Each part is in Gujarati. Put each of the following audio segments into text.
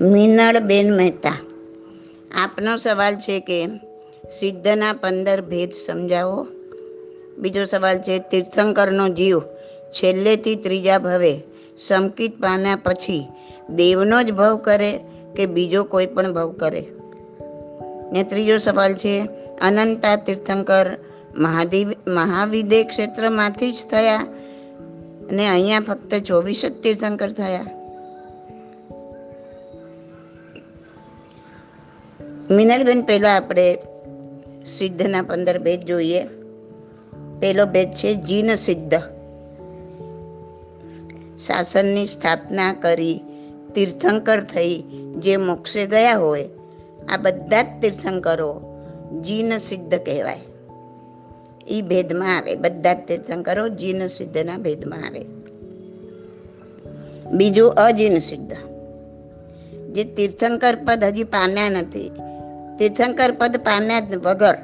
મિનળબેન મહેતા. આપનો સવાલ છે કે સિદ્ધના પંદર ભેદ સમજાવો? બીજો સવાલ છે, તીર્થંકરનો જીવ છેલ્લેથી ત્રીજા ભવે સંકિત પામ્યા પછી દેવનો જ ભવ કરે કે બીજો કોઈ પણ ભવ કરે? ને ત્રીજો સવાલ છે, અનંતા તીર્થંકર મહાદેવ મહાવિદે ક્ષેત્રમાંથી જ થયા અને અહીંયા ફક્ત ચોવીસ જ તીર્થંકર થયા? મિનલબેન પહેલાં આપણે સિદ્ધના પંદર ભેદ જોઈએ. પહેલો ભેદ છે, જીન સિદ્ધ. શાસનની સ્થાપના કરી તીર્થંકર થઈ, જે મોક્ષે ગયા હોય, આ બધા જ તીર્થંકરો જીન સિદ્ધ કહેવાય. એ ભેદમાં આવે, બધા જ તીર્થંકરો જીન સિદ્ધના ભેદમાં આવે. બીજું અજીન સિદ્ધ. જે તીર્થંકર પદ હજી પામ્યા નથી તીર્થંકર પદ પામ્યા વગર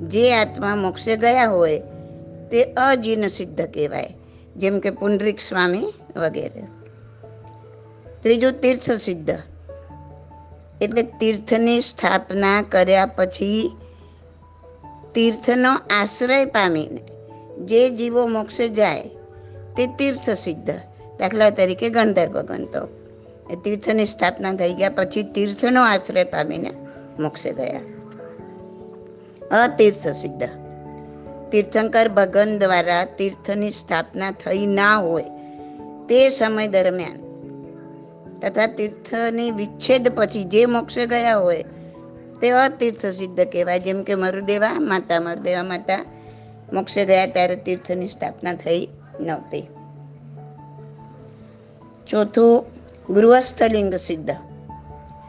જે આત્મા મોક્ષે ગયા હોય તે અજીર્ણ સિદ્ધ કહેવાય. જેમ કે પુંડરીક સ્વામી વગેરે. ત્રીજું તીર્થ સિદ્ધ. એટલે તીર્થની સ્થાપના કર્યા પછી તીર્થનો આશ્રય પામીને જે જીવો મોક્ષે જાય તે તીર્થ સિદ્ધ. દાખલા તરીકે ગણધર ભગવંતો તીર્થની સ્થાપના થઈ ગયા પછી તીર્થનો આશ્રય પામીને મોક્ષે ગયા. અતીર્થ સિદ્ધ તીર્થંકર ભગવાન દ્વારા તીર્થની સ્થાપના થઈ ના હોય તે સમય દરમિયાન તથા તીર્થની વિચ્છેદ પછી જે મોક્ષે ગયા હોય તે અતીર્થ સિદ્ધ કહેવાય. જેમ કે મરુદેવા, માતા મરુદેવા માતા મોક્ષે ગયા ત્યારે તીર્થની સ્થાપના થઈ નહોતી. ચોથું ગૃહસ્થ સિદ્ધ.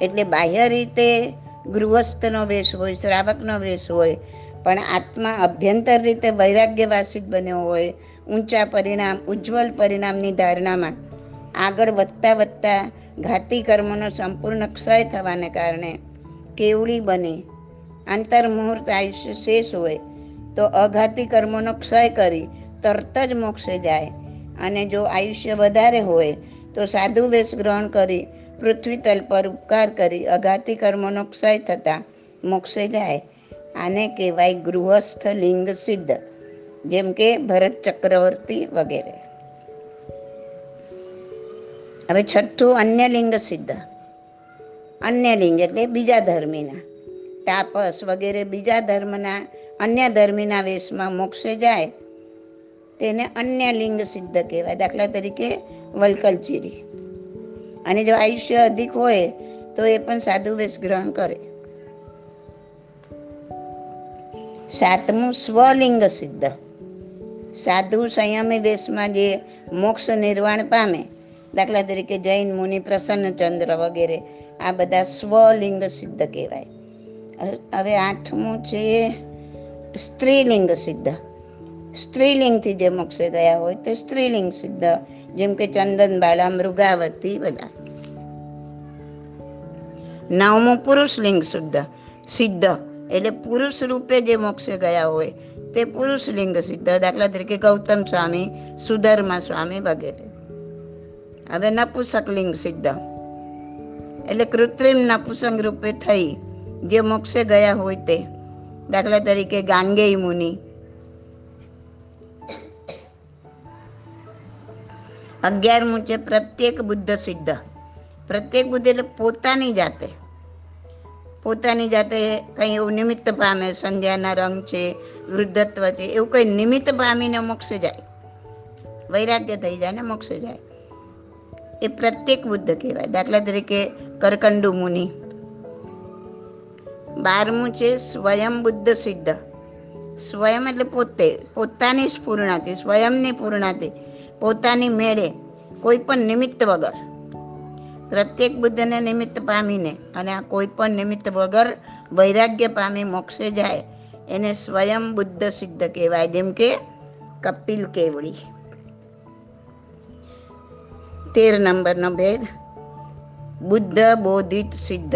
એટલે બાહ્ય રીતે ગૃહસ્થનો વેશ હોય, શ્રાવકનો વેશ હોય, પણ આત્મા અભ્યંતર રીતે વૈરાગ્યવાસિત બન્યો હોય, ઊંચા પરિણામ, ઉજ્જવલ પરિણામની ધારણામાં આગળ વધતા વધતા ઘાતી કર્મનો સંપૂર્ણ ક્ષય થવાને કારણે કેવડી બની. આંતરમુહૂર્ત આયુષ્ય શેષ હોય, તો અઘાતી કર્મોનો ક્ષય કરી તરત જ મોક્ષે જાય. અને જો આયુષ્ય વધારે હોય તો સાધુ વેશ ગ્રહણ કરી પૃથ્વી તલ પર ઉપકાર કરી અઘાતી કર્મોનો ક્ષય થતાં મોક્ષે જાય. આને કહેવાય ગૃહસ્થ લિંગ સિદ્ધ, જેમ કે ભરત ચક્રવર્તી વગેરે. હવે છઠ્ઠું, અન્ય લિંગ સિદ્ધ. અન્ય લિંગ એટલે બીજા ધર્મીના. તાપસ વગેરે બીજા ધર્મના અન્ય ધર્મીના વેશમાં મોક્ષે જાય. તેને અન્ય લિંગ સિદ્ધ કહેવાય. દાખલા તરીકે વલકલચીરી. અને જો આયુષ્ય અધિક હોય, તો એ પણ સાધુ વેશ ગ્રહણ કરે. સાતમું સ્વલિંગ સિદ્ધ. સાધુ સંયમી વેશમાં જે મોક્ષ નિર્વાણ પામે, દાખલા તરીકે જૈન, મુનિ પ્રસન્નચંદ્ર વગેરે, આ બધા સ્વલિંગ સિદ્ધ કહેવાય. હવે આઠમું છે સ્ત્રીલિંગ સિદ્ધ. સ્ત્રીલિંગથી જે મોક્ષે ગયા હોય તે સ્ત્રીલિંગ સિદ્ધ. જેમ કે ચંદન બાળા, મૃગાવતી બધા. નવમું પુરુષલિંગ શુદ્ધ સિદ્ધ. એટલે પુરુષ રૂપે જે મોક્ષે ગયા હોય તે પુરુષ લિંગ સિદ્ધ. દાખલા તરીકે ગૌતમ સ્વામી, સુધર્મા સ્વામી વગેરે. હવે નપુસક લિંગ સિદ્ધ. એટલે કૃત્રિમ નપુસંગ રૂપે થઈ જે મોક્ષે ગયા હોય તે. દાખલા તરીકે ગાંગેય મુનિ અગિયારમું છે પ્રત્યેક બુદ્ધ સિદ્ધ. પ્રત્યેક બુદ્ધ એટલે પોતાની જાતે. પોતાની જાતે કંઈ એવું નિમિત્ત પામે, સંધ્યાના રંગ છે, વૃદ્ધત્વ છે, એવું કંઈ નિમિત્ત પામીને મોક્ષે જાય. વૈરાગ્ય થઈ જાય ને મોક્ષે જાય. એ પ્રત્યેક બુદ્ધ કહેવાય. દાખલા તરીકે કરકંડુ મુનિ. બારમું છે સ્વયં બુદ્ધ સિદ્ધ. સ્વયં એટલે પોતે, પોતાની જ પૂર્ણાથી સ્વયંની પૂર્ણાથી. પોતાની મેળે કોઈ પણ નિમિત્ત વગર. પ્રત્યેક બુદ્ધને નિમિત્ત પામીને અને આ કોઈ પણ નિમિત્ત વગર વૈરાગ્ય પામી મોક્ષે જાય એને સ્વયં બુદ્ધ સિદ્ધ કહેવાય. જેમ કે કપિલ કેવડી. તેર નંબરનો ભેદ. બુદ્ધ બોધિત સિદ્ધ.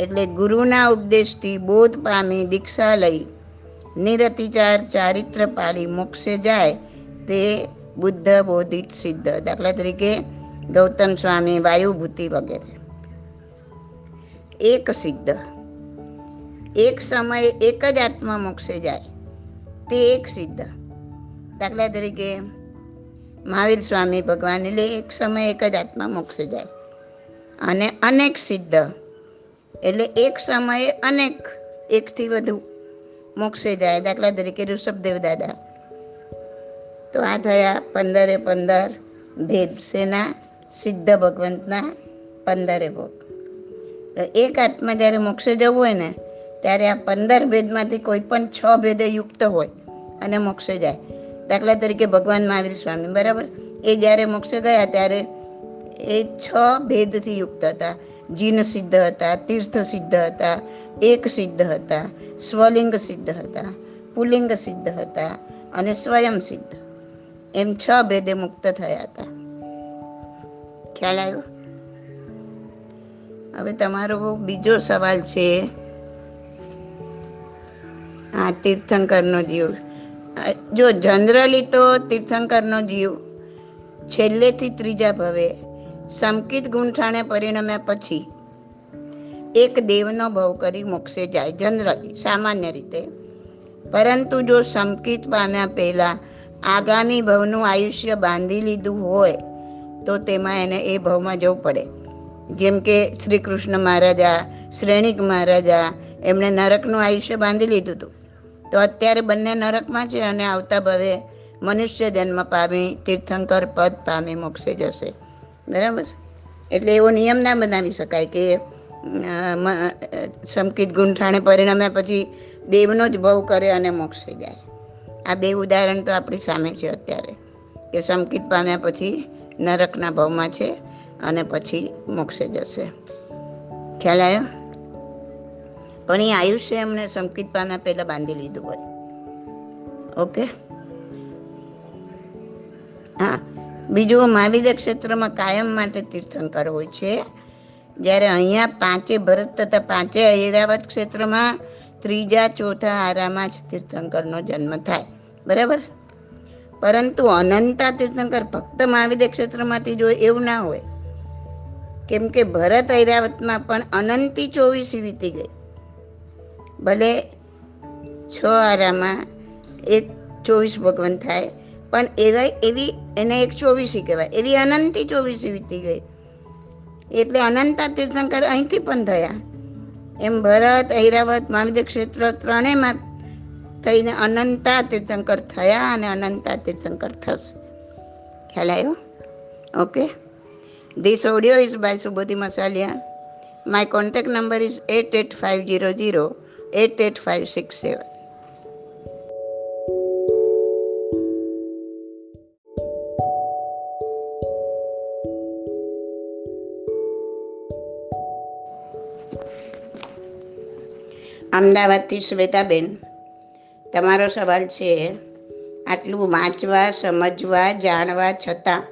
એટલે ગુરુના ઉપદેશથી બોધ પામી દીક્ષા લઈ નિરતિચાર ચારિત્ર પાળી મોક્ષે જાય તે બુદ્ધ, બોધિત, સિદ્ધ. દાખલા તરીકે ગૌતમ સ્વામી વાયુભૂતિ વગેરે. એક સિદ્ધ. એક સમયે એક જ આત્મા મોક્ષે જાય. તે એક સિદ્ધ. દાખલા તરીકે મહાવીર સ્વામી ભગવાન એટલે એક સમયે એક જ આત્મા મોક્ષે જાય. અને અનેક સિદ્ધ. એટલે એક સમયે અનેક, એકથી વધુ મોક્ષે જાય. દાખલા તરીકે ઋષભદેવ દાદા. તો આ થયા પંદરે પંદર ભેદ શેના સિદ્ધ ભગવંતના પંદરે ભોગ. એક આત્મા જ્યારે મોક્ષે જવું હોય ને, ત્યારે આ પંદર ભેદમાંથી કોઈ પણ છ ભેદે યુક્ત હોય અને મોક્ષે જાય. દાખલા તરીકે ભગવાન મહાવીર સ્વામી, બરાબર? એ જ્યારે મોક્ષે ગયા ત્યારે એ છ ભેદથી યુક્ત હતા. જીન સિદ્ધ હતા, તીર્થ સિદ્ધ હતા, એક સિદ્ધ હતા, સ્વલિંગ સિદ્ધ હતા, પુલિંગ સિદ્ધ હતા અને સ્વયં સિદ્ધ. એમ છ ભેદે મુક્ત થયા હતા. ખ્યાલ આવ્યો? હવે તમારો બીજો સવાલ છે. હા તીર્થંકરનો જીવ. જો જનરલી તો તીર્થંકરનો જીવ છેલ્લેથી ત્રીજા ભવે. સંકિત ગુંઠાણે પરિણમ્યા પછી એક દેવનો ભવ કરી મોક્ષે જાય જનરલી, સામાન્ય રીતે. પરંતુ જો સંકિત પામ્યા પહેલા આગામી ભવનું આયુષ્ય બાંધી લીધું હોય તો તેમાં એને એ ભવમાં જવું પડે. જેમ કે શ્રી કૃષ્ણ મહારાજા શ્રેણિક મહારાજા એમણે નરકનું આયુષ્ય બાંધી લીધું હતું. તો અત્યારે બંને નરકમાં છે અને આવતા ભવે મનુષ્ય જન્મ પામી તીર્થંકર પદ પામી મોક્ષે જશે. બરાબર? એટલે એવો નિયમ ના બનાવી શકાય કે અ, ગુંઠાણે પરિણામ્યા પછી દેવનો જ ભવ કરે અને મોક્ષે જાય. આ બે ઉદાહરણ તો આપણી સામે છે અત્યારે, કે સમકિત પામ્યા પછી નરકના ભાવમાં છે અને પછી મોક્ષે જશે. ખ્યાલ આવ્યો? પણ એ આયુષ્ય એમણે સમકિત પામ્યા પહેલા બાંધી લીધું હોય. ઓકે? હા. બીજું મહાવિદ્ય ક્ષેત્રમાં કાયમ માટે તીર્થંકર હોય છે. જ્યારે અહીંયા પાંચે ભરત તથા પાંચે ઐરાવત ક્ષેત્રમાં ત્રીજા ચોથા આરામાં જ તીર્થંકરનો જન્મ થાય. બરાબર? પરંતુ અનંતા તીર્થંકર ભક્ત મહાવિદ્ય ક્ષેત્રમાંથી જો એવું ના હોય, કેમ કે ભરત ઐરાવતમાં પણ અનંતી ચોવીસી વીતી ગઈ. ભલે છ આરામાં એક ચોવીસ ભગવાન થાય, પણ એવા એવી એને એક ચોવીસી કહેવાય, એવી અનંતી ચોવીસી વીતી ગઈ. એટલે અનંતા તીર્થંકર અહીંથી પણ થયા. એમ ભરત ઐરાવત મહાવિદ્ય ક્ષેત્ર ત્રણેયમાં થઈને અનંતા તીર્થંકર થયા અને અનંતા તીર્થંકર થશે. ખ્યાલ આવ્યો? Okay. This audio is by Subodhi Masaliya my contact number is eight eight five zero zero eight eight five six seven અમદાવાદથી શ્વેતાબેન. તમારો સવાલ છે, આટલું વાંચવા, સમજવા, જાણવા છતાં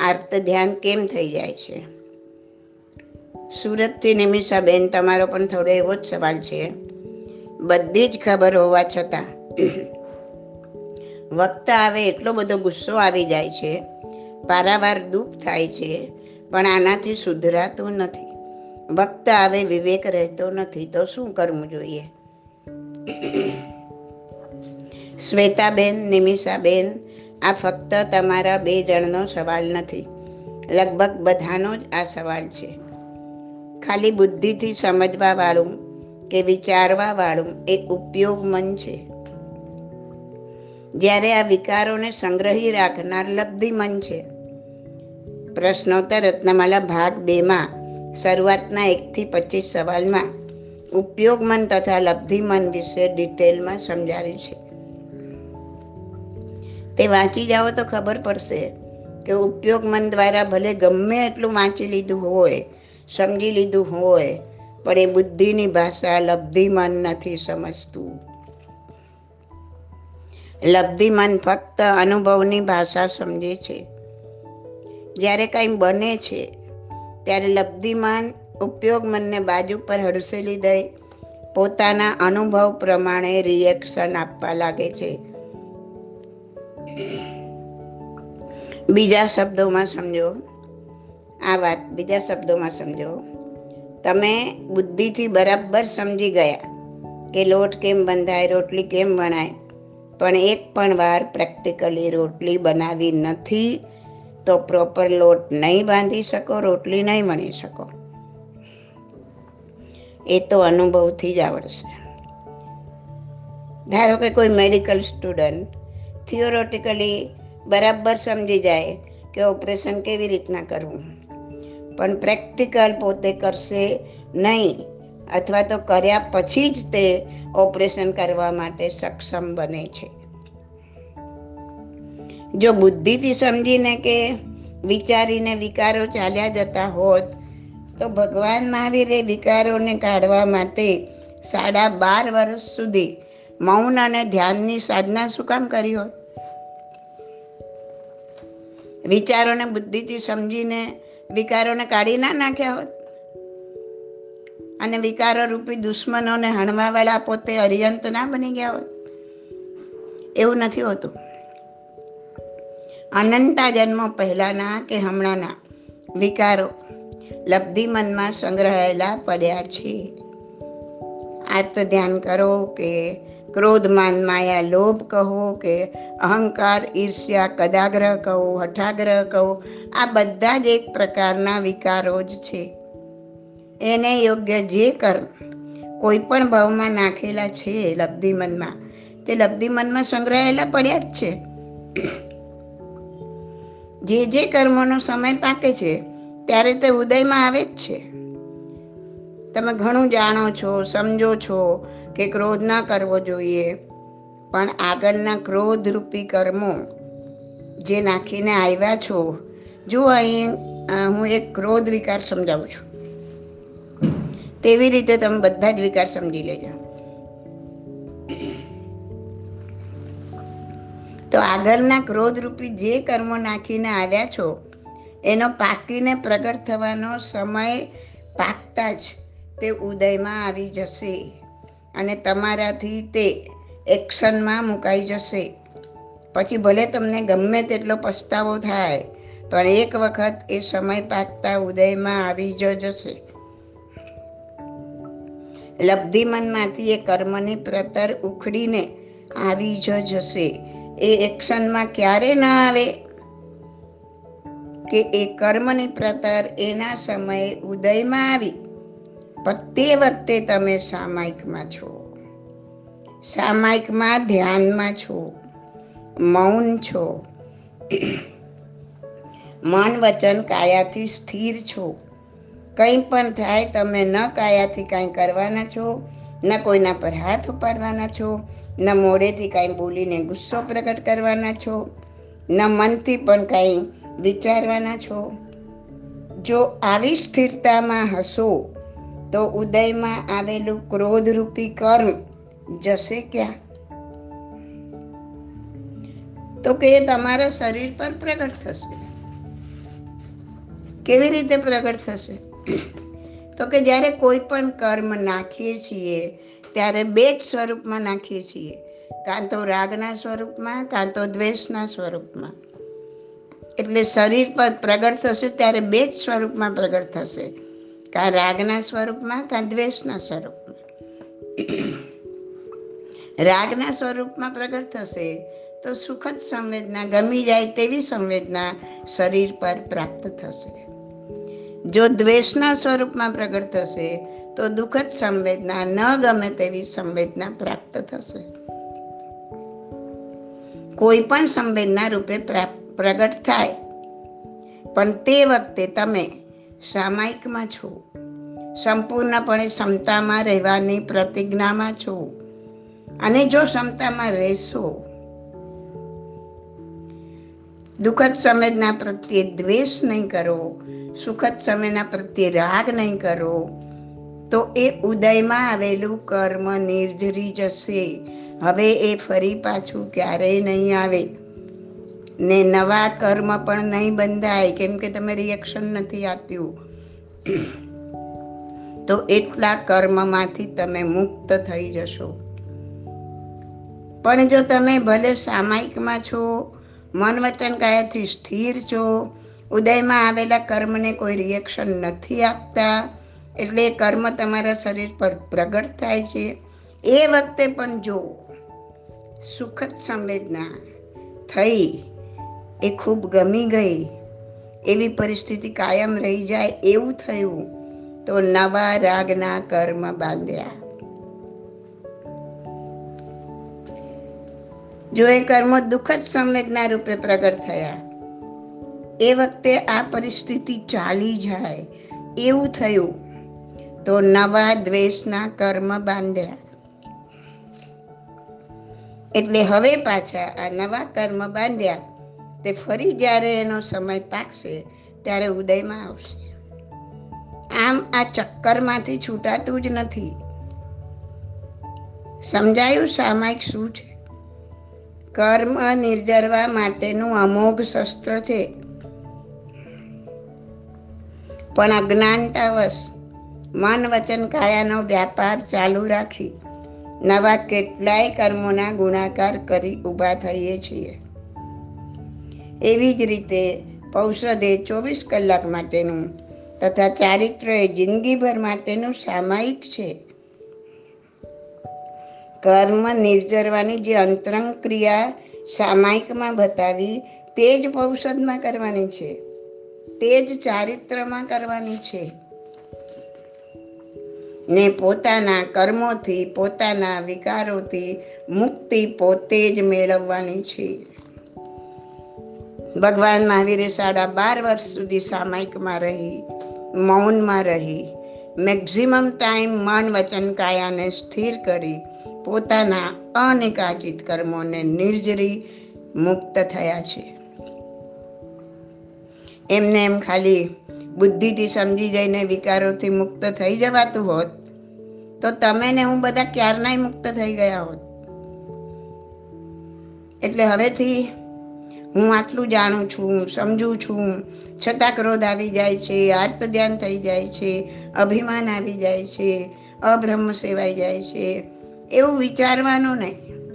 આર્ત ધ્યાન કેમ થઈ જાય છે? સુરતથી નિમિષાબેન, તમારો પણ થોડો એવો જ સવાલ છે. બધી જ ખબર હોવા છતાં વક્ત આવે, એટલો બધો ગુસ્સો આવી જાય છે. પારાવાર દુઃખ થાય છે, પણ આનાથી સુધરાતું નથી. વક્ત આવે, વિવેક રહેતો નથી, તો શું કરવું જોઈએ? શ્વેતાબેન, નિમિષાબેન, આ ફક્ત તમારા બે જણનો સવાલ નથી. લગભગ બધાનો જ આ સવાલ છે. ખાલી બુદ્ધિથી સમજવા વાળું કે વિચારવા વાળું એ ઉપયોગ મન છે. જ્યારે આ વિકારોને સંગ્રહી રાખનાર લબ્ધિ મન છે. પ્રશ્નોત્તર રત્નમાલા ભાગ બેમાં શરૂઆતના એકથી પચીસ સવાલમાં ઉપયોગ મન તથા લબ્ધિ મન વિશે ડિટેલમાં સમજાવ્યું છે. તે વાંચી જાઓ તો ખબર પડશે કે ઉપયોગ મન દ્વારા ભલે ગમે એટલું વાંચી લીધું હોય, સમજી લીધું હોય, પણ એ બુદ્ધિની ભાષા લબ્ધિ મન નથી સમજતું. લબ્ધિ મન ફક્ત અનુભવની ભાષા સમજે છે. જ્યારે કંઈ બને છે, ત્યારે લબ્ધિમાન ઉપયોગ મનને બાજુ પર હડસેલી દઈ પોતાના અનુભવ પ્રમાણે રિએક્શન આપવા લાગે છે. બીજા શબ્દોમાં સમજો. આ વાત બીજા શબ્દોમાં સમજો. તમે બુદ્ધિથી બરાબર સમજી ગયા કે લોટ કેમ બંધાય, રોટલી કેમ બનાય પણ એક પણ વાર પ્રેક્ટિકલી રોટલી બનાવી નથી, તો પ્રોપર લોટ નહીં બાંધી શકો, રોટલી નહીં વણી શકો. એ તો અનુભવથી જ આવડશે. ધારો કે કોઈ મેડિકલ સ્ટુડન્ટ થિયોરોટિકલી બરાબર સમજી જાય કે ઓપરેશન કેવી રીતના કરવું. પણ પ્રેક્ટિકલ પોતે કરશે નહીં અથવા તો કર્યા પછી જ તે ઓપરેશન કરવા માટે સક્ષમ બને છે. જો બુદ્ધિથી સમજીને કે વિચારીને વિકારો ચાલ્યા જતા હોત, તો ભગવાન મહાવીરે વિકારોને કાઢવા માટે સાડા બાર વર્ષ સુધી મૌન અને ધ્યાનની સાધના શું કામ કરી હોત? વિચારોને, બુદ્ધિથી સમજીને વિકારોને કાઢી ના નાખ્યા હોત? અને વિકારો રૂપી દુશ્મનોને હણવા વાળા પોતે અરિયંત ના બની ગયા હોત? એવું નથી હોતું. અનંતા જન્મો પહેલાના કે હમણાંના? વિકારો લબ્ધિ મનમાં સંગ્રહાયેલા પડ્યા છે. આર્ત ધ્યાન કરો કે ક્રોધ માન માયા લોભ કહો કે અહંકાર ઈર્ષ્યા કદાગ્રહ કહો હઠાગ્રહ કહો આ બધા જ એક પ્રકારના વિકારો જ છે. એને યોગ્ય જે કર્મ કોઈ પણ ભાવમાં નાખેલા છે લબ્ધિ મનમાં, તે લબ્ધિ મનમાં સંગ્રહાયેલા પડ્યા જ છે. જે જે કર્મોનો સમય પાકે છે, ત્યારે તે ઉદયમાં આવે જ છે. તમે ઘણું જાણો છો, સમજો છો કે ક્રોધ ના કરવો જોઈએ. પણ આગળના ક્રોધ રૂપી કર્મો જે નાખીને આવ્યા છો, જો અહીં હું એક ક્રોધ વિકાર સમજાવું છું. તેવી રીતે તમે બધા જ વિકાર સમજી લેજો. તો આગળના ક્રોધ રૂપી જે કર્મો નાખીને આવ્યા છો, એનો પાકીને પ્રગટ થવાનો સમય પાકતા જ તે ઉદયમાં આવી જશે. અને તમારાથી તે એક્શનમાં મુકાઈ જશે. પછી ભલે તમને ગમે તેટલો પસ્તાવો થાય, પણ એક વખત એ સમય પાકતા ઉદયમાં આવી જ જશે. લબ્ધિમનમાંથી એ કર્મની પ્રતર ઉખડીને આવી જ જશે. એ એક્શનમાં ક્યારે ન આવે? કે એ કર્મની પ્રતર એના સમયે ઉદયમાં આવી? પણ તે વખતે તમે સામાયિકમાં છો. સામાયિકમાં ધ્યાનમાં છો. મૌન છો. મન વચન કાયાથી સ્થિર છો. કંઈ પણ થાય તમે ન કાયાથી કાંઈ કરવાના છો, ન કોઈના પર હાથ ઉપાડવાના છો, ન મોડેથી કાંઈ બોલીને ગુસ્સો પ્રગટ કરવાના છો, ન મનથી પણ કાંઈ વિચારવાના છો. જો આવી સ્થિરતામાં હશો તો ઉદયમાં આવેલું ક્રોધરૂપી કર્મ જશે ક્યાં? તો કે એ તમારા શરીર પર પ્રગટ થશે. કેવી રીતે પ્રગટ થશે? તો કે જ્યારે કોઈ પણ કર્મ નાખીએ છીએ, ત્યારે બે જ સ્વરૂપમાં નાખીએ છીએ. કાં તો રાગના સ્વરૂપમાં, કાં તો દ્વેષના સ્વરૂપમાં. એટલે શરીર પર પ્રગટ થશે, ત્યારે બે જ સ્વરૂપમાં પ્રગટ થશે. કાં રાગના સ્વરૂપમાં, કાં દ્વેષના સ્વરૂપમાં? રાગના સ્વરૂપમાં પ્રગટ થશે તો સુખદ સંવેદના, ગમી જાય તેવી સંવેદના શરીર પર પ્રાપ્ત થશે. જો દ્વેષના સ્વરૂપમાં પ્રગટ થશે તો દુઃખદ સંવેદના ન ગમે તેવી સંવેદના પ્રાપ્ત થશે. કોઈ પણ સંવેદના રૂપે પ્રગટ થાય. પણ તે વખતે તમે સામાયિકમાં છો. સંપૂર્ણપણે ક્ષમતામાં રહેવાની પ્રતિજ્ઞામાં છો. અને જો ક્ષમતામાં રહેશો, દુઃખદ સમયના પ્રત્યે દ્વેષ નહીં કરો, સુખદ સમયના પ્રત્યે રાગ નહીં કરો, તો એ ઉદયમાં આવેલું કર્મ નિર્જરી જશે. હવે એ ફરી પાછું ક્યારેય નહીં આવે. ને નવા કર્મ પણ નહીં બંધાય. કેમ કે તમે રિએક્શન નથી આપ્યું. તો એટલા કર્મમાંથી તમે મુક્ત થઈ જશો. પણ જો તમે ભલે સામાયિકમાં છો મન વચન કાયાથી સ્થિર છો, ઉદયમાં આવેલા કર્મને કોઈ રિએક્શન નથી આપતા, એટલે કર્મ તમારા શરીર પર પ્રગટ થાય છે. એ વખતે પણ જો સુખદ સંવેદના થઈ, એ ખૂબ ગમી ગઈ, એવી પરિસ્થિતિ કાયમ રહી જાય એવું થયું તો નવા રાગના કર્મ બાંધ્યા. જો એ કર્મો દુઃખદ સંવેદના રૂપે પ્રગટ થયા, એ વખતે આ પરિસ્થિતિ ચાલી જાય એવું થયું, તો નવા દ્વેષના કર્મ બાંધ્યા. એટલે હવે પાછા આ નવા કર્મ બાંધ્યા, તે ફરી જ્યારે એનો સમય પાકશે, ત્યારે ઉદયમાં આવશે. આમ આ ચક્કરમાંથી છૂટાતું જ નથી. સમજાયું સામાયિક શું છે? કર્મ નિર્જરવા માટેનું અમોઘ શસ્ત્ર છે. પણ અજ્ઞાનતાવશ મન વચન કાયાનો વ્યાપાર ચાલુ રાખી નવા કેટલાય કર્મોના ગુણાકાર કરી ઊભા થઈએ છીએ. એવી જ રીતે પૌષધે ચોવીસ કલાક માટેનું તથા ચારિત્ર એ જિંદગીભર માટેનું સામાયિક છે. કર્મ નિર્જરવાની જે અંતરંગ ક્રિયા સામાયિકમાં બતાવી તે જ પૌષધમાં કરવાની છે. તે જ ચારિત્રમાં કરવાની છે. ને પોતાના કર્મોથી, પોતાના વિકારોથી મુક્તિ પોતે જ મેળવવાની છે. ભગવાન મહાવીરે સાડા બાર વર્ષ સુધી સામાયિકમાં રહી. મૌનમાં રહી. મેક્ઝિમમ ટાઈમ મન વચન કાયાને સ્થિર કરી પોતાના અનિકાચિત કર્મોને નિર્જરી મુક્ત થયા છે. એમને એમ ખાલી બુદ્ધિથી સમજી જઈને વિકારોથી મુક્ત થઈ જવાતું હોત, તો તમે ને હું બધા ક્યારનાય મુક્ત થઈ ગયા હોત? એટલે હવેથી હું આટલું જાણું છું સમજું છું. છતાં ક્રોધ આવી જાય છે, આર્ત ધ્યાન થઈ જાય છે, અભિમાન આવી જાય છે, અબ્રહ્મ સેવાઈ જાય છે. એવું વિચારવાનું નહીં.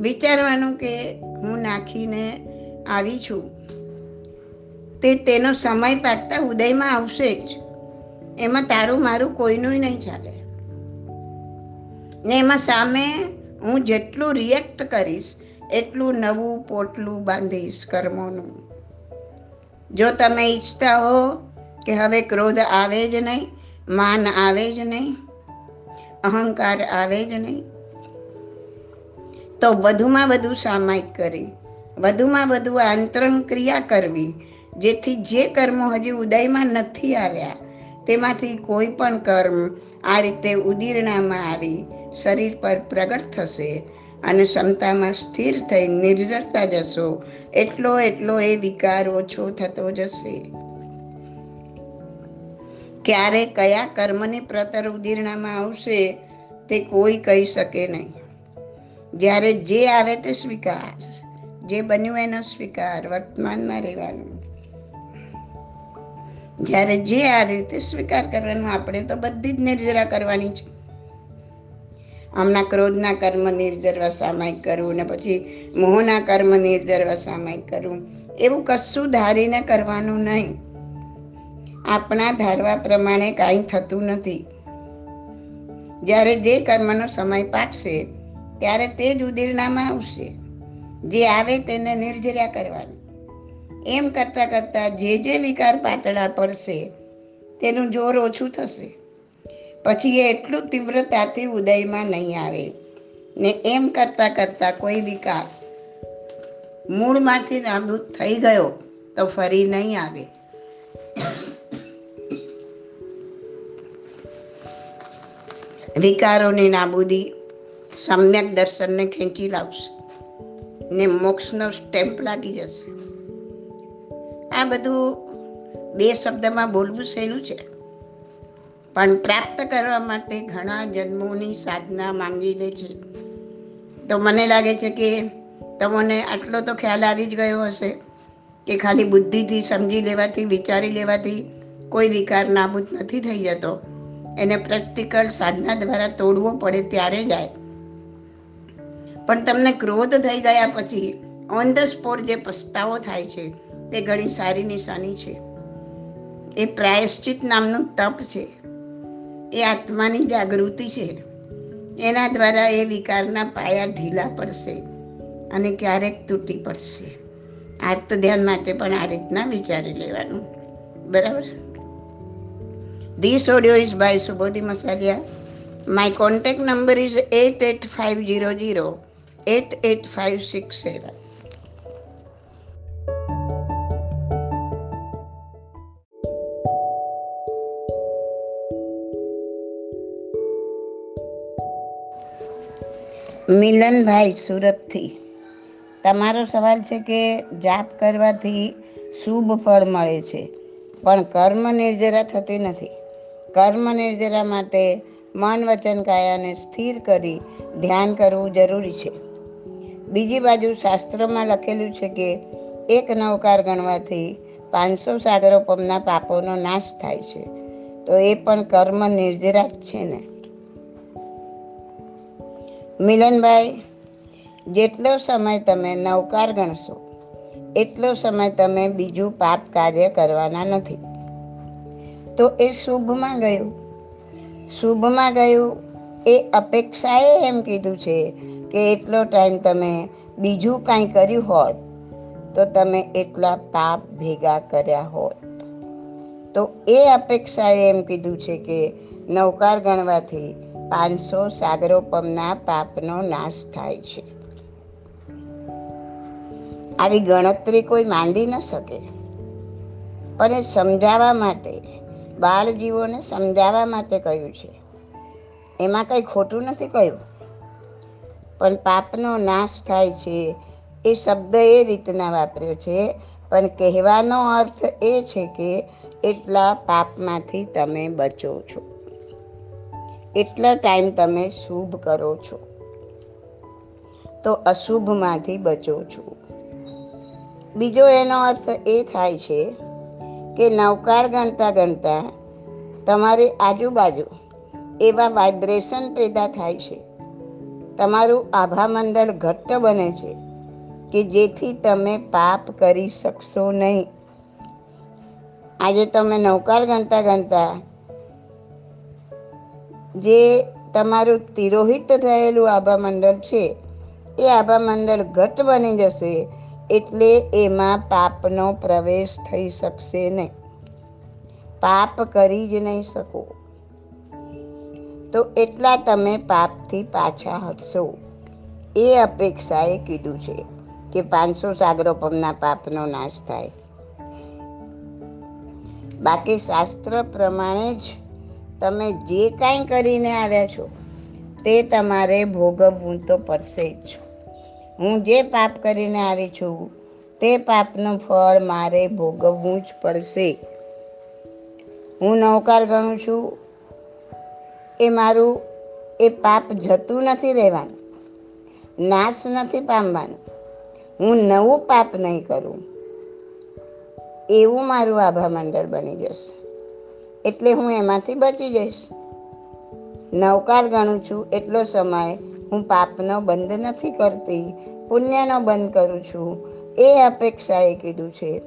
વિચારવાનું કે હું નાખીને આવી છું. તે તેનો સમય પાકતા ઉદયમાં આવશે જ. એમાં તારું મારું કોઈનું નહીં ચાલે. ને એમાં સામે હું જેટલું રિએક્ટ કરીશ એટલું નવું પોટલું બાંધીશ કર્મોનું. જો તમે ઈચ્છતા હો કે હવે ક્રોધ આવે જ નહીં, માન આવે જ નહીં, અહંકાર આવે જ નહીં, તો વધુમાં વધુ સામાયિક કરી, વધુમાં વધુ આંતરંગ ક્રિયા કરવી, જેથી જે કર્મો હજી ઉદયમાં નથી આવ્યા, તેમાંથી કોઈ પણ કર્મ આ રીતે ઉદીરણામાં આવી, શરીર પર પ્રગટ થશે અને ક્ષમતામાં સ્થિર થઈ નિર્જરતા જશો. એટલો એટલો એ વિકાર ઓછો થતો જશે. ક્યારે કયા કર્મની પ્રતર ઉદીર્ણામાં આવશે તે કોઈ કહી શકે નહીં. જ્યારે જે આવે તે સ્વીકાર, જે બન્યું એનો સ્વીકાર વર્તમાનમાં રહેવાનું. જ્યારે જે આવે તે સ્વીકાર કરવાનું, આપણે તો બધી જ નિર્જરા કરવાની છે. હમણાં ક્રોધના કર્મ નિર્જરવા સામાયિક કરવું ને પછી મોહના કર્મ નિર્જરવા સામાયિક કરવું એવું કશું ધારીને કરવાનું નહીં. આપણા ધારવા પ્રમાણે કાંઈ થતું નથી. જ્યારે જે કર્મનો સમય પાકશે ત્યારે તે જ ઉદીરણામાં આવશે. જે આવે તેને નિર્જર્યા કરવાની. એમ કરતાં કરતાં જે જે વિકાર પાતળા પડશે, તેનું જોર ઓછું થશે. પછી એ એટલું તીવ્રતાથી ઉદયમાં નહીં આવે. ને એમ કરતાં કરતાં કોઈ વિકાર મૂળમાંથી નાબૂદ થઈ ગયો તો ફરી નહીં આવે. વિકારોની નાબૂદી સમ્યક દર્શનને ખેંચી લાવશે ને મોક્ષનો સ્ટેમ્પ લાગી જશે. આ બધું બે શબ્દમાં બોલવું સહેલું છે. પણ પ્રાપ્ત કરવા માટે ઘણા જન્મોની સાધના માંગી લે છે. તો મને લાગે છે કે તમને આટલો તો ખ્યાલ આવી જ ગયો હશે કે ખાલી બુદ્ધિથી સમજી લેવાથી, વિચારી લેવાથી કોઈ વિકાર નાબૂદ નથી થઈ જતો. એને પ્રેક્ટિકલ સાધના દ્વારા તોડવો પડે ત્યારે જાય પણ તમને ક્રોધ થઈ ગયા પછી ઓન ધ સ્પોટ જે પસ્તાવો થાય છે તે ઘણી સારી નિશાની છે. એ પ્રાયશ્ચિત નામનું તપ છે. એ આત્માની જાગૃતિ છે. એના દ્વારા એ વિકારના પાયા ઢીલા પડશે અને ક્યારેક તૂટી પડશે. આર્ત ધ્યાન માટે પણ આ રીતના વિચારી લેવાનું. બરાબર? This audio is by Subodhi Masaliya my contact number is eight eight five zero zero eight eight five six seven મિલનભાઈ સુરતથી. તમારો સવાલ છે કે જાપ કરવાથી શુભ ફળ મળે છે, પણ કર્મ નિર્જરા થતી નથી. કર્મ નિર્જરા માટે મન વચન કાયાને સ્થિર કરી ધ્યાન કરવું જરૂરી છે. બીજી બાજુ શાસ્ત્રમાં લખેલું છે કે એક નવકાર ગણવાથી પાંચસો સાગરો પમના પાપોનો નાશ થાય છે. તો એ પણ કર્મ નિર્જરા જ છે ને? મિલનભાઈ, જેટલો સમય તમે નવકાર ગણશો, એટલો સમય તમે બીજું પાપ કાર્ય કરવાના નથી. તો એ શુભમાં ગયું. શુભમાં ગયું એ અપેક્ષાએ એમ કીધું છે કે એટલો ટાઈમ તમે બીજું કાંઈ કર્યું હોત, તો તમે એટલા પાપ ભેગા કર્યા હોત. તો એ અપેક્ષાએ એમ કીધું છે કે નવકાર ગણવાથી પાંચસો સાગરોપમના પાપનો નાશ થાય છે. આવી ગણતરી કોઈ માંડી ન શકે. પણ એ સમજાવવા માટે, બાળજીવોને સમજાવવા માટે કહ્યું છે. એમાં કંઈ ખોટું નથી કહ્યું. પણ પાપનો નાશ થાય છે એ શબ્દ એ રીતના વાપર્યો છે. પણ કહેવાનો અર્થ એ છે કે, એટલા પાપમાંથી તમે બચો છો. એટલા ટાઈમ તમે શુભ કરો છો. તો અશુભમાંથી બચો છો. બીજો એનો અર્થ એ થાય છે કે નવકાર ગણતા ગણતા તમારી આજુબાજુ એવા વાઇબ્રેશન પેદા થાય છે. તમારું આભા મંડળ ઘટ્ટ બને છે કે જેથી તમે પાપ કરી શકશો નહીં. આજે તમે નવકાર ગણતા ગણતા જે તમારું તિરોહિત થયેલું આભા મંડળ છે, એ આભા મંડળ ઘટ બની જશે એટલે એમાં પાપનો પ્રવેશ થઈ શકશે નહીં. પાપ કરી જ નહીં શકો. તો એટલા તમે પાપથી પાછા હટશો. એ અપેક્ષાએ કીધું છે કે પાંચસો સાગરોપમના પાપનો નાશ થાય. બાકી શાસ્ત્ર પ્રમાણે જ તમે જે કાંઈ કરીને આવ્યા છો, તે તમારે ભોગવવું તો પડશે જ હું જે પાપ કરીને આવી છું, તે પાપનું ફળ મારે ભોગવવું જ પડશે. હું નૌકાર ગણું છું, એ મારું, એ પાપ જતું નથી રહેવાનું, નાશ નથી પામવાનું. હું નવું પાપ નહીં કરું, એવું મારું આભા મંડળ બની જશે. એટલે હું એમાંથી બચી જઈશ. નવકાર ગણું છું એટલો સમય હું પાપનો બંધ નથી કરતી, પુણ્યનો બંધ કરું છું, એ અપેક્ષાએ કીધું છે.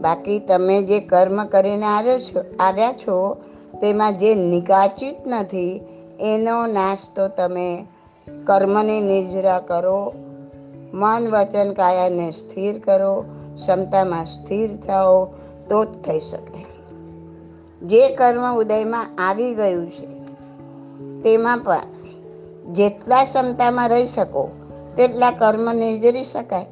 બાકી તમે જે કર્મ કરીને આવ્યો છો, આવ્યા છો, તેમાં જે નિકાચિત નથી, એનો નાશ તો તમે કર્મની નિર્જરા કરો, મન વચન કાયાને સ્થિર કરો, ક્ષમતામાં સ્થિર થાઓ, તો જ થઈ શકે. જે કર્મ ઉદયમાં આવી ગયું છે, તેમાં પણ જેટલા ક્ષમતામાં રહી શકો, તેટલા કર્મ નિર્જરી શકાય.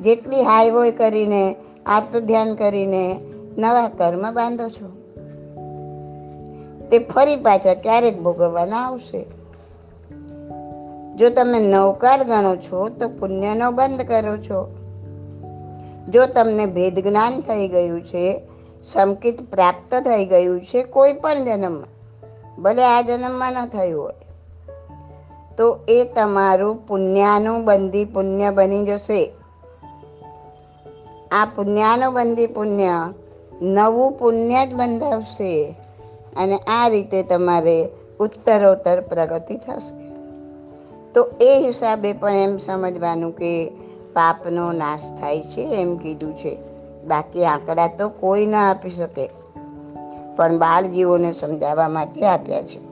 જેટલી હાઈવોય કરીને આર્ત ધ્યાન કરીને નવા કર્મ બાંધો છો. તે ફરી પાછા ક્યારેક ભોગવવાના આવશે. જો તમે નવકાર ગણો છો, તો પુણ્યનો બંધ કરો છો. જો તમને ભેદ જ્ઞાન થઈ ગયું છે સંકિત પ્રાપ્ત થઈ ગયું છે કોઈ પણ જન્મમાં. ભલે આ જન્મમાં ન થયું હોય. તો એ તમારું પુણ્યાનું બંધી પુણ્ય બની જશે. આ પુણ્યાનું બંધી પુણ્ય નવું પુણ્ય જ બંધાવશે અને આ રીતે તમારે ઉત્તરોત્તર પ્રગતિ થશે. તો એ હિસાબે પણ એમ સમજવાનું કે પાપનો નાશ થાય છે એમ કીધું છે. બાકી આંકડા તો કોઈ ના આપી શકે. પણ બાળજીવોને સમજાવવા માટે આપ્યા છે.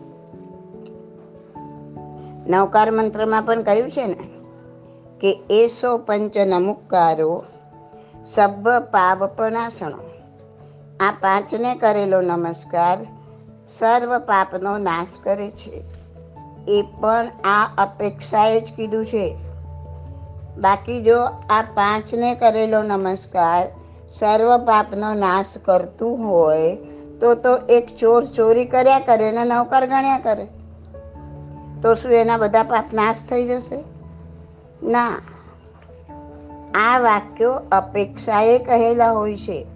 નવકાર મંત્રમાં પણ કહ્યું છે ને કે, એસો પંચ નમુકારો સભ્વ પાવપનાસણો આ પાંચને કરેલો નમસ્કાર સર્વ પાપનો નાશ કરે છે. એ પણ આ અપેક્ષાએ જ કીધું છે. બાકી જો આ પાંચને કરેલો નમસ્કાર સર્વ પાપનો નાશ કરતું હોય, તો તો એક ચોર ચોરી કર્યા કરે ને નવકાર ગણ્યા કરે. તો શું એના બધા પાપ નાશ થઈ જશે? ના. આ વાક્યો અપેક્ષાએ કહેલા હોય છે.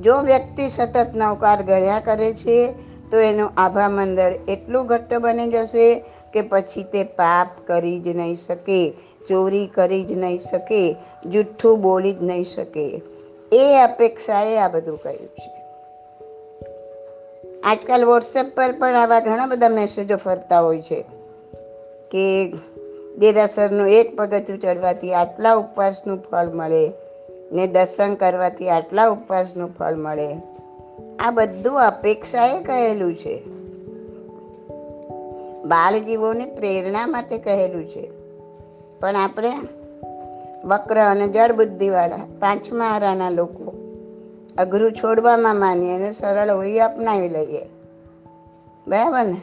જો વ્યક્તિ સતત નવકાર ગણ્યા કરે છે, તો એનું આભા મંડળ એટલું ઘટ્ટ બની જશે કે પછી તે પાપ કરી જ નહીં શકે, ચોરી કરી જ નહીં શકે, જુઠ્ઠું બોલી જ નહીં શકે. એ અપેક્ષાએ આ બધું કહ્યું છે. આજકાલ વોટ્સએપ પર પણ આવા ઘણા બધા મેસેજો ફરતા હોય છે કે દેદાસરનું એક પગથિયું ચડવાથી આટલા ઉપવાસનું ફળ મળે ને દર્શન કરવાથી આટલા ઉપવાસનું ફળ મળે. આ બધું અપેક્ષાએ કહેલું છે. બાળજીવોને પ્રેરણા માટે કહેલું છે. પણ આપણે વક્ર અને જળ બુદ્ધિવાળા પાંચમા આરાના લોકો. અઘરું છોડવામાં માનીએ અને સરળ હોળી અપનાવી લઈએ. બરાબર ને?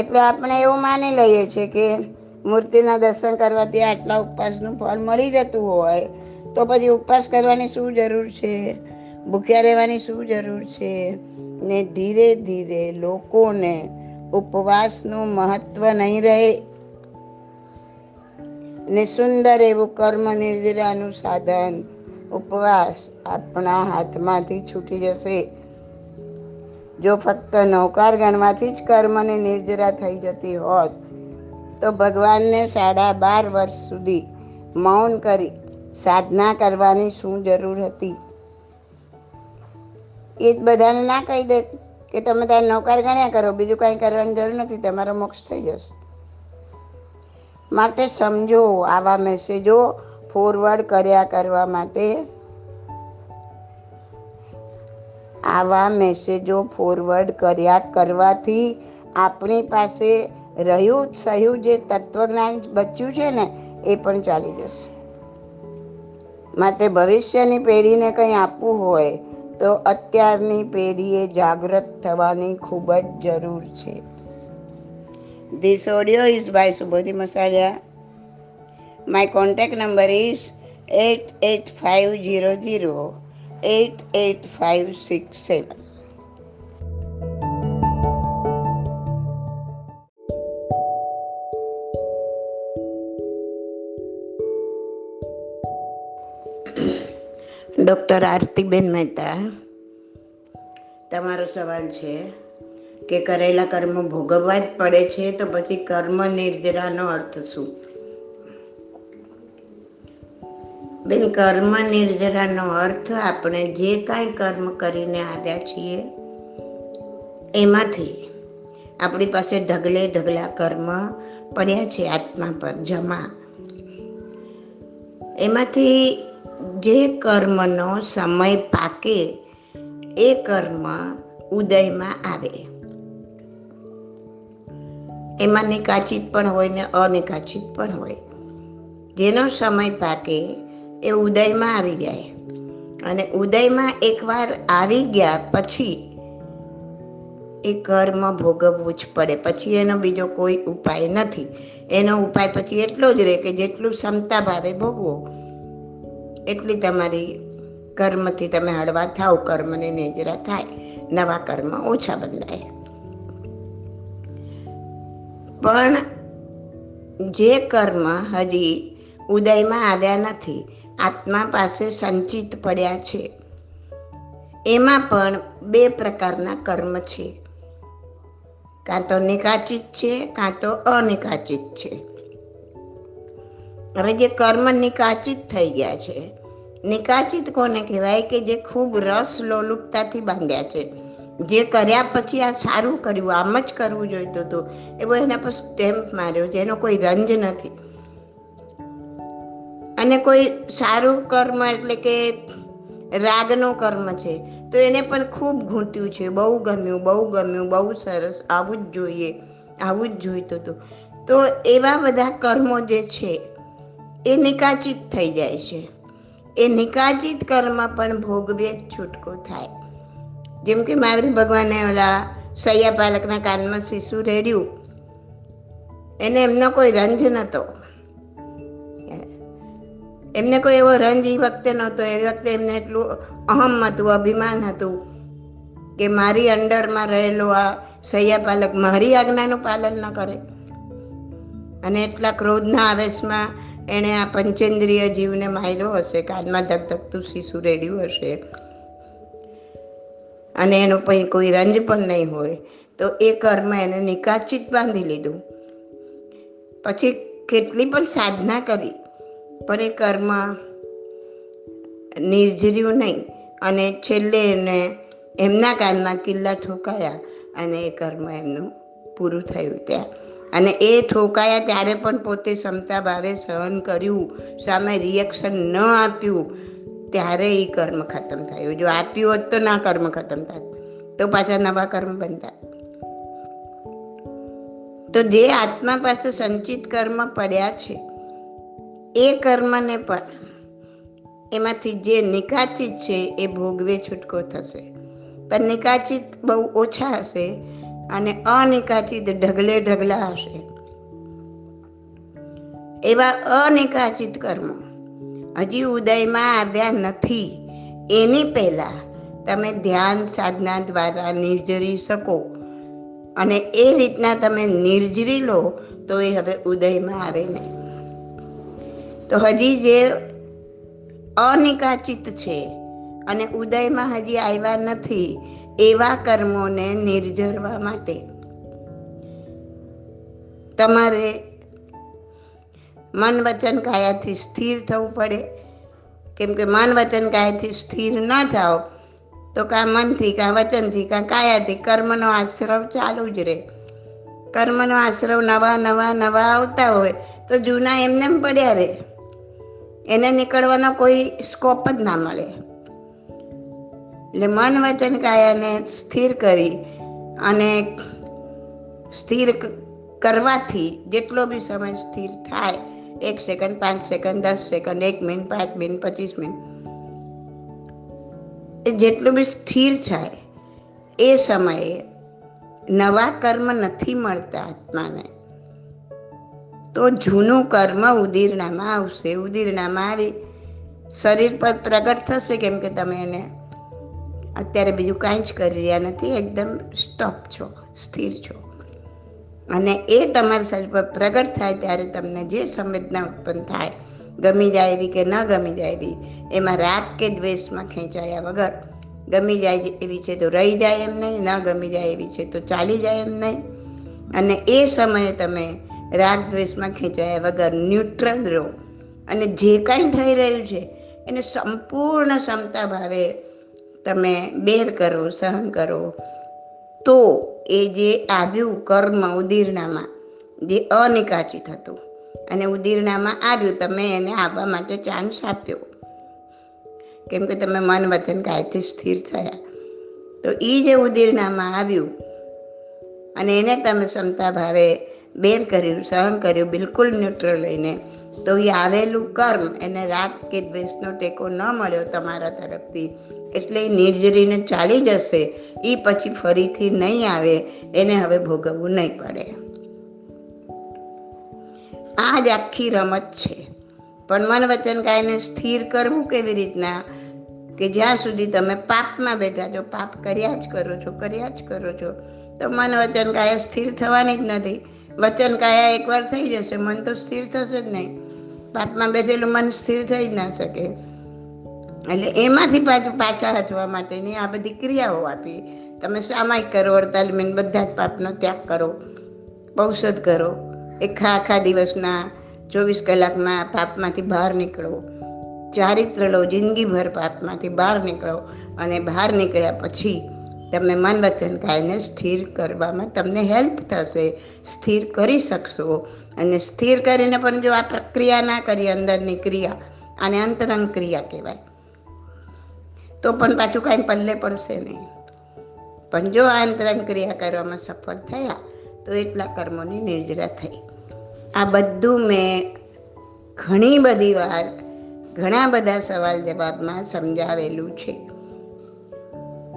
એટલે આપણે એવું માની લઈએ છીએ કે મૂર્તિના દર્શન કરવાથી આટલા ઉપવાસનું ફળ મળી જતું હોય, તો પછી ઉપવાસ કરવાની શું જરૂર છે? ભૂખ્યા રહેવાની શું જરૂર છે? ને ધીરે ધીરે લોકોને ઉપવાસનું મહત્વ નહીં રહે ને સુંદર એવું કર્મ નિર્જરાનું સાધન. ઉપવાસ આપણા હાથમાંથી છૂટી જશે. જો ફક્ત નૌકાર ગણવાથી જ કર્મની નિર્જરા થઈ જતી હોત, તો ભગવાનને સાડા બાર વર્ષ સુધી મૌન કરી સાધના કરવાની શું જરૂર હતી? એ જ બધાને ના કહી દે કે તમે તારે નૌકાર ગણ્યા કરો, બીજું કાંઈ કરવાની જરૂર નથી, તમારો મોક્ષ થઈ જશે. માટે સમજો આવા મેસેજો ફોરવર્ડ કર્યા કરવા માટે. આવા મેસેજો ફોરવર્ડ કર્યા કરવાથી આપણી પાસે રહ્યું સહ્યું જે તત્વજ્ઞાન બચ્યું છે ને, એ પણ ચાલી જશે. માટે ભવિષ્યની પેઢીને કંઈ આપવું હોય તો અત્યારની પેઢીએ જાગૃત થવાની ખૂબ જ જરૂર છે. This audio is by Subodhi Masalia. My contact number is 88500 88567. Doctor Aartiben Mehta તમારો સવાલ છે કે કરેલા કર્મ ભોગવવા જ પડે છે, તો પછી કર્મ નિર્જરાનો અર્થ શું? બેન, કર્મ નિર્જરાનો અર્થ આપણે જે કાંઈ કર્મ કરીને આવ્યા છીએ, એમાંથી આપણી પાસે ઢગલે ઢગલા કર્મ પડ્યા છે આત્મા પર, જમા. એમાંથી જે કર્મનો સમય પાકે, એ કર્મ ઉદયમાં આવે. એમાં નિકાચિત પણ હોય ને અનિકાચિત પણ હોય. જેનો સમય પાકે એ ઉદયમાં આવી જાય. અને ઉદયમાં એકવાર આવી ગયા પછી એ કર્મ ભોગવવું જ પડે. પછી એનો બીજો કોઈ ઉપાય નથી. એનો ઉપાય પછી એટલો જ રહે કે જેટલું ક્ષમતા ભાવે ભોગવો, એટલી તમારી કર્મથી તમે હળવા થાવ. કર્મને નેજરા થાય. નવા કર્મ ઓછા બદલાય. પણ જે કર્મ હજી ઉદયમાં આવ્યા નથી, આત્મા પાસે સંચિત પડ્યા છે. એમાં પણ બે પ્રકારના કર્મ છે. કાં તો નિકાચિત છે, કાં તો અનિકાચિત છે. હવે જે કર્મ નિકાચિત થઈ ગયા છે, નિકાચિત કોને કહેવાય કે જે ખૂબ રસ લોલુપતાથી બાંધ્યા છે? જે કર્યા પછી આ સારું કર્યું, આમ જ કરવું જોઈતું હતું એવો એના પર સ્ટેમ્પ માર્યો છે, એનો કોઈ રંજ નથી. અને કોઈ સારું કર્મ એટલે કે રાગનું કર્મ છે, તો એને પણ ખૂબ ઘૂંટ્યું છે. બહુ ગમ્યું બહુ ગમ્યું, બહુ સરસ, આવું જ જોઈએ, આવું જ જોઈતું હતું તો એવા બધા કર્મો જે છે, એ નિકાચિત થઈ જાય છે. એ નિકાચિત કર્મ પણ ભોગવે જ છૂટકો થાય. જેમ કે મહાવીર ભગવાને ઓલા સૈયા પાલકના કાનમાં શીશુ રેડ્યું. એને એમનો કોઈ રંજ નહોતો એમને કોઈ એવો રંજ એ વખતે નહોતો એ વખતે એમને એટલું અહમ હતું, અભિમાન હતું કે મારી અંડરમાં રહેલો આ સૈયા પાલક મારી આજ્ઞાનું પાલન ન કરે. અને એટલા ક્રોધના આવેશમાં એણે આ પંચેન્દ્રિય જીવને માર્યો હશે. કાનમાં ધકધકતું શિશુ રેડ્યું હશે. અને એનું પછી કોઈ રંજ પણ નહીં હોય. તો એ કર્મ એને નિકાચિત બાંધી લીધું. પછી કેટલી પણ સાધના કરી, પણ એ કર્મ નિર્જર્યું નહીં. અને છેલ્લે એને એમના કાનમાં કિલ્લા ઠોકાયા અને એ કર્મ એમનું પૂરું થયું ત્યાં. અને એ ઠોકાયા ત્યારે પણ પોતે ક્ષમતા ભાવે સહન કર્યું. સામે રિએક્શન ન આપ્યું. ત્યારે એ કર્મ ખતમ થયું. જો આપ્યું હોત તો ના કર્મ ખતમ થાય. તો પાછા નવા કર્મ બનતા. તો જે આત્મા પાસે સંચિત કર્મ પડ્યા છે, એ કર્મને પણ એમાંથી જે નિકાચિત છે, એ ભોગવે છૂટકો થશે. પણ નિકાચિત બહુ ઓછા હશે અને અનિકાચિત ઢગલે ઢગલા હશે. એવા અનિકાચિત કર્મો હજી ઉદયમાં આવ્યા નથી. એની પહેલાં તમે ધ્યાન સાધના દ્વારા નિર્જરી શકો અને એ રીતના તમે નિર્જરી લો તો એ હવે ઉદયમાં આવે નહીં. તો હજી જે અનિકાચિત છે અને ઉદયમાં હજી આવ્યા નથી, એવા કર્મોને નિર્જરવા માટે તમારે મન વચન કાયાથી સ્થિર થવું પડે. કેમ કે મન વચન કાયાથી સ્થિર ન થાવ તો કાં મનથી, કાં વચનથી, કાં કાયાથી કર્મનો આશ્રવ ચાલુ જ રહે. કર્મનો આશ્રવ નવા નવા નવા આવતા હોય, તો જૂના એમને પડ્યા રહે. એને નીકળવાનો કોઈ સ્કોપ જ ના મળે. એટલે મન વચન કાયાને સ્થિર કરી અને સ્થિર કરવાથી જેટલો બી સમય સ્થિર થાય એક સેકન્ડ પાંચ સેકન્ડ દસ સેકન્ડ એક મિનિટ પાંચ મિનિટ પચીસ મિનિટ એ જેટલું બી સ્થિર થાય, એ સમયે નવા કર્મ નથી મળતા આત્માને. તો જૂનું કર્મ ઉદીરણામાં આવશે. ઉદીરણામાં આવી શરીર પર પ્રગટ થશે, કેમ કે તમે એને અત્યારે બીજું કાંઈ જ કરી રહ્યા નથી. એકદમ સ્ટોપ છો, સ્થિર છો. અને એ તમારા શરીર પર પ્રગટ થાય ત્યારે તમને જે સંવેદના ઉત્પન્ન થાય, ગમી જાય એવી કે ન ગમી જાય એવી, એમાં રાગ કે દ્વેષમાં ખેંચાયા વગર, ગમી જાય એવી છે તો રહી જાય એમ નહીં, ન ગમી જાય એવી છે તો ચાલી જાય એમ નહીં. અને એ સમયે તમે રાગ દ્વેષમાં ખેંચાયા વગર ન્યુટ્રલ રહો. અને જે કાંઈ થઈ રહ્યું છે, એને સંપૂર્ણ ક્ષમતા ભાવે તમે બેર કરો, સહન કરો. તો એ જે આવ્યું કર્મ ઉદીરણામાં જે અનિકાચિત હતું. અને ઉદીરણામાં આવ્યું, તમે એને આવવા માટે ચાન્સ આપ્યો. કેમ કે તમે મન, વચન, કાયથી સ્થિર થયા. તો એ જે ઉદીરણામાં આવ્યું, અને એને તમે ક્ષમતા ભાવે બેર કર્યું, સહન કર્યું, બિલકુલ ન્યુટ્રલ લઈને તો એ આવેલું કર્મ, એને રાગ કે દ્વેષનો ટેકો ન મળ્યો તમારા તરફથી, એટલે નિર્જરીને ચાલી જશે એ પછી ફરીથી નહીં આવે, એને હવે ભોગવવું નહીં પડે. આ જ આખી રમત છે. પણ મન વચન કાયને સ્થિર કરવું કેવી રીતના? કે જ્યાં સુધી તમે પાપમાં બેઠા છો, પાપ કર્યા જ કરો છો, કર્યા જ કરો છો, તો મન વચન કાયા સ્થિર થવાની જ નથી. વચન કાયા એકવાર થઈ જશે, મન તો સ્થિર થશે જ નહીં. પાપમાં બેઠેલું મન સ્થિર થઈ જ ના શકે. એટલે એમાંથી પાછું, પાછા હટવા માટેની આ બધી ક્રિયાઓ આપી. તમે સામાયિક કરો અડતાલીસ મિનિટ બધા જ પાપનો ત્યાગ કરો, ઔષધ કરો, એખા આખા દિવસના ચોવીસ કલાકમાં પાપમાંથી બહાર નીકળો, ચારિત્ર લો, જિંદગીભર પાપમાંથી બહાર નીકળો અને બહાર નીકળ્યા પછી તમે મન વચન કાયને સ્થિર કરવામાં તમને હેલ્પ થશે, સ્થિર કરી શકશો અને સ્થિર કરીને પણ જો આ પ્રક્રિયા ના કરી, અંદરની ક્રિયા, આને અંતરંગ ક્રિયા કહેવાય. તો પણ પાછું કાંઈ પલ્લે પડશે નહીં. પણ જો આ અંતરંગ ક્રિયા કરવામાં સફળ થયા, તો એટલા કર્મોની નિર્જરા થઈ. આ બધું મેં ઘણી બધી વાર, ઘણા બધા સવાલ જવાબમાં સમજાવેલું છે.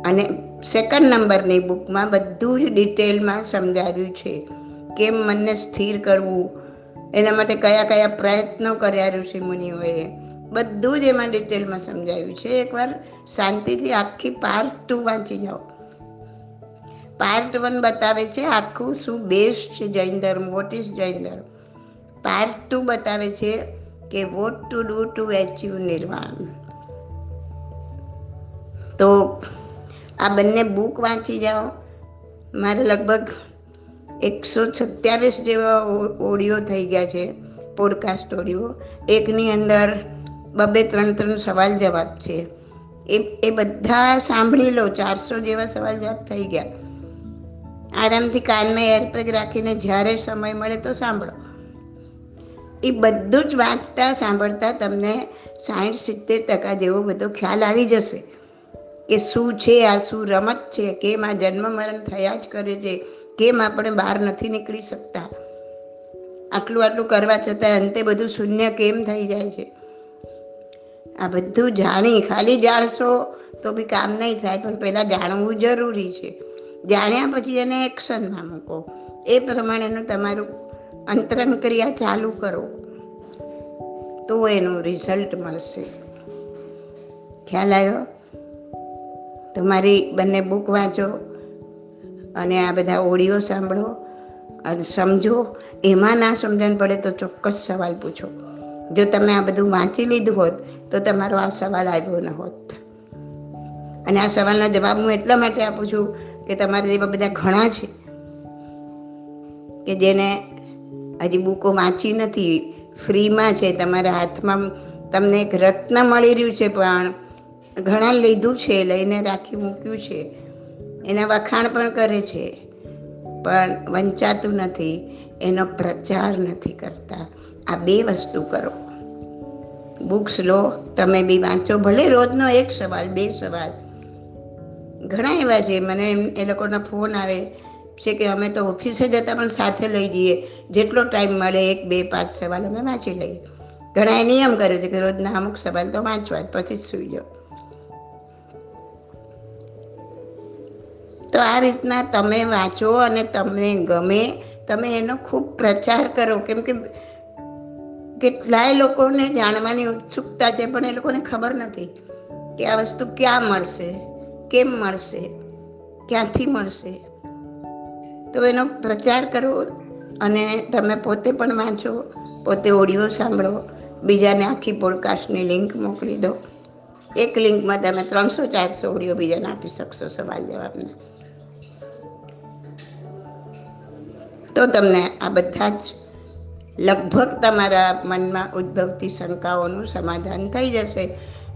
અને સેકન્ડ નંબરની બુકમાં બધું જ ડિટેલમાં સમજાવ્યું છે કેમ મનને સ્થિર કરવું. એના માટે કયા કયા પ્રયત્નો કર્યા ઋષિ મુનિઓએ બધું જ એમાં ડિટેલમાં સમજાવ્યું છે. એકવાર શાંતિથી આખી પાર્ટ ટુ વાંચી જાઓ. પાર્ટ વન બતાવે છે આખું શું બેસ્ટ છે જૈન ધર્મ વોટ ઇઝ જૈન ધર્મ? પાર્ટ ટુ બતાવે છે કે what to do to achieve નિર્વાણ. તો આ બંને બુક વાંચી જાઓ. મારે લગભગ એકસો સત્યાવીસ જેવા ઓડિયો થઈ ગયા છે પોડકાસ્ટ ઓડિયો એકની અંદર બબે ત્રણ ત્રણ સવાલ જવાબ છે. એ એ બધા સાંભળી લો, ચારસો જેવા સવાલ જવાબ થઈ ગયા. આરામથી કાનમાં એરપેગ રાખીને જ્યારે સમય મળે તો સાંભળો. એ બધું જ વાંચતા, સાંભળતા તમને સાઠ સિત્તેર ટકા જેવો બધો ખ્યાલ આવી જશે. કે શું છે, આ શું રમત છે, કેમ આ જન્મ મરણ થયા જ કરે છે, કેમ આપણે બહાર નથી નીકળી શકતા. આટલું આટલું કરવા છતાં અંતે બધું શૂન્ય કેમ થઈ જાય છે? આ બધું જાણી, ખાલી જાણશો તો બી કામ નહીં થાય, પણ પહેલાં જાણવું જરૂરી છે. જાણ્યા પછી એને એક્શનમાં મૂકો. એ પ્રમાણેનું તમારું અંતરંગ ક્રિયા ચાલુ કરો. તો એનું રિઝલ્ટ મળશે. ખ્યાલ આવ્યો? તમારી બંને બુક વાંચો અને આ બધા ઓડિયો સાંભળો અને સમજો. એમાં ના સમજણ પડે તો ચોક્કસ સવાલ પૂછો. જો તમે આ બધું વાંચી લીધું હોત તો તમારો આ સવાલ આવ્યો ન હોત. અને આ સવાલના જવાબ હું એટલા માટે આપું છું કે તમારા જેવા બધા ઘણા છે કે જેને હજી બુકો વાંચી નથી, ફ્રીમાં છે, તમારા હાથમાં તમને એક રત્ન મળી રહ્યું છે, પણ ઘણા લીધું છે, લઈને રાખી મૂક્યું છે, એના વખાણ પણ કરે છે, પણ વંચાતું નથી, એનો પ્રચાર નથી કરતા. આ બે વસ્તુ કરો. બુક્સ લો, તમે બી વાંચો. ભલે રોજનો એક સવાલ, બે સવાલ. ઘણા એવા છે, મને એ લોકોના ફોન આવે છે કે અમે તો ઓફિસે જતા પણ સાથે લઈ જઈએ. જેટલો ટાઈમ મળે, એક, બે, પાંચ સવાલ અમે વાંચી લઈએ. ઘણાએ નિયમ કર્યો છે કે રોજના અમુક સવાલ તો વાંચવા જ, પછી જ સૂઈ જાઓ. તો આ રીતના તમે વાંચો અને તમને ગમે, તમે એનો ખૂબ પ્રચાર કરો. કેમ કે કેટલાય લોકોને જાણવાની ઉત્સુકતા છે, પણ એ લોકોને ખબર નથી કે આ વસ્તુ ક્યાં મળશે, કેમ મળશે, ક્યાંથી મળશે. તો એનો પ્રચાર કરો અને તમે પોતે પણ વાંચો, પોતે ઓડિયો સાંભળો, બીજાને આખી પોડકાસ્ટની લિંક મોકલી દો. એક લિંકમાં તમે ત્રણસો, ચારસો ઓડિયો બીજાને આપી શકશો સવાલ જવાબના. તો તમને આ બધા જ લગભગ તમારા મનમાં ઉદ્ભવતી શંકાઓનું સમાધાન થઈ જશે.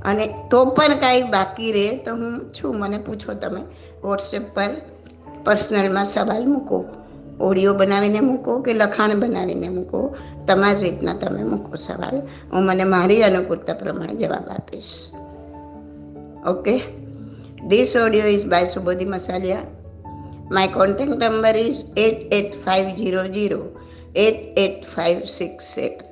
અને તો પણ કાંઈ બાકી રહે તો હું છું. મને પૂછો તમે વોટ્સએપ પર પર્સનલમાં સવાલ મૂકો, ઓડિયો બનાવીને મૂકો કે લખાણ બનાવીને મૂકો? તમારી રીતના તમે મૂકો સવાલ. હું મને મારી અનુકૂળતા પ્રમાણે જવાબ આપીશ. Okay? This audio is by Subodhi Masaliya my contact number is eight eight five zero zero 8856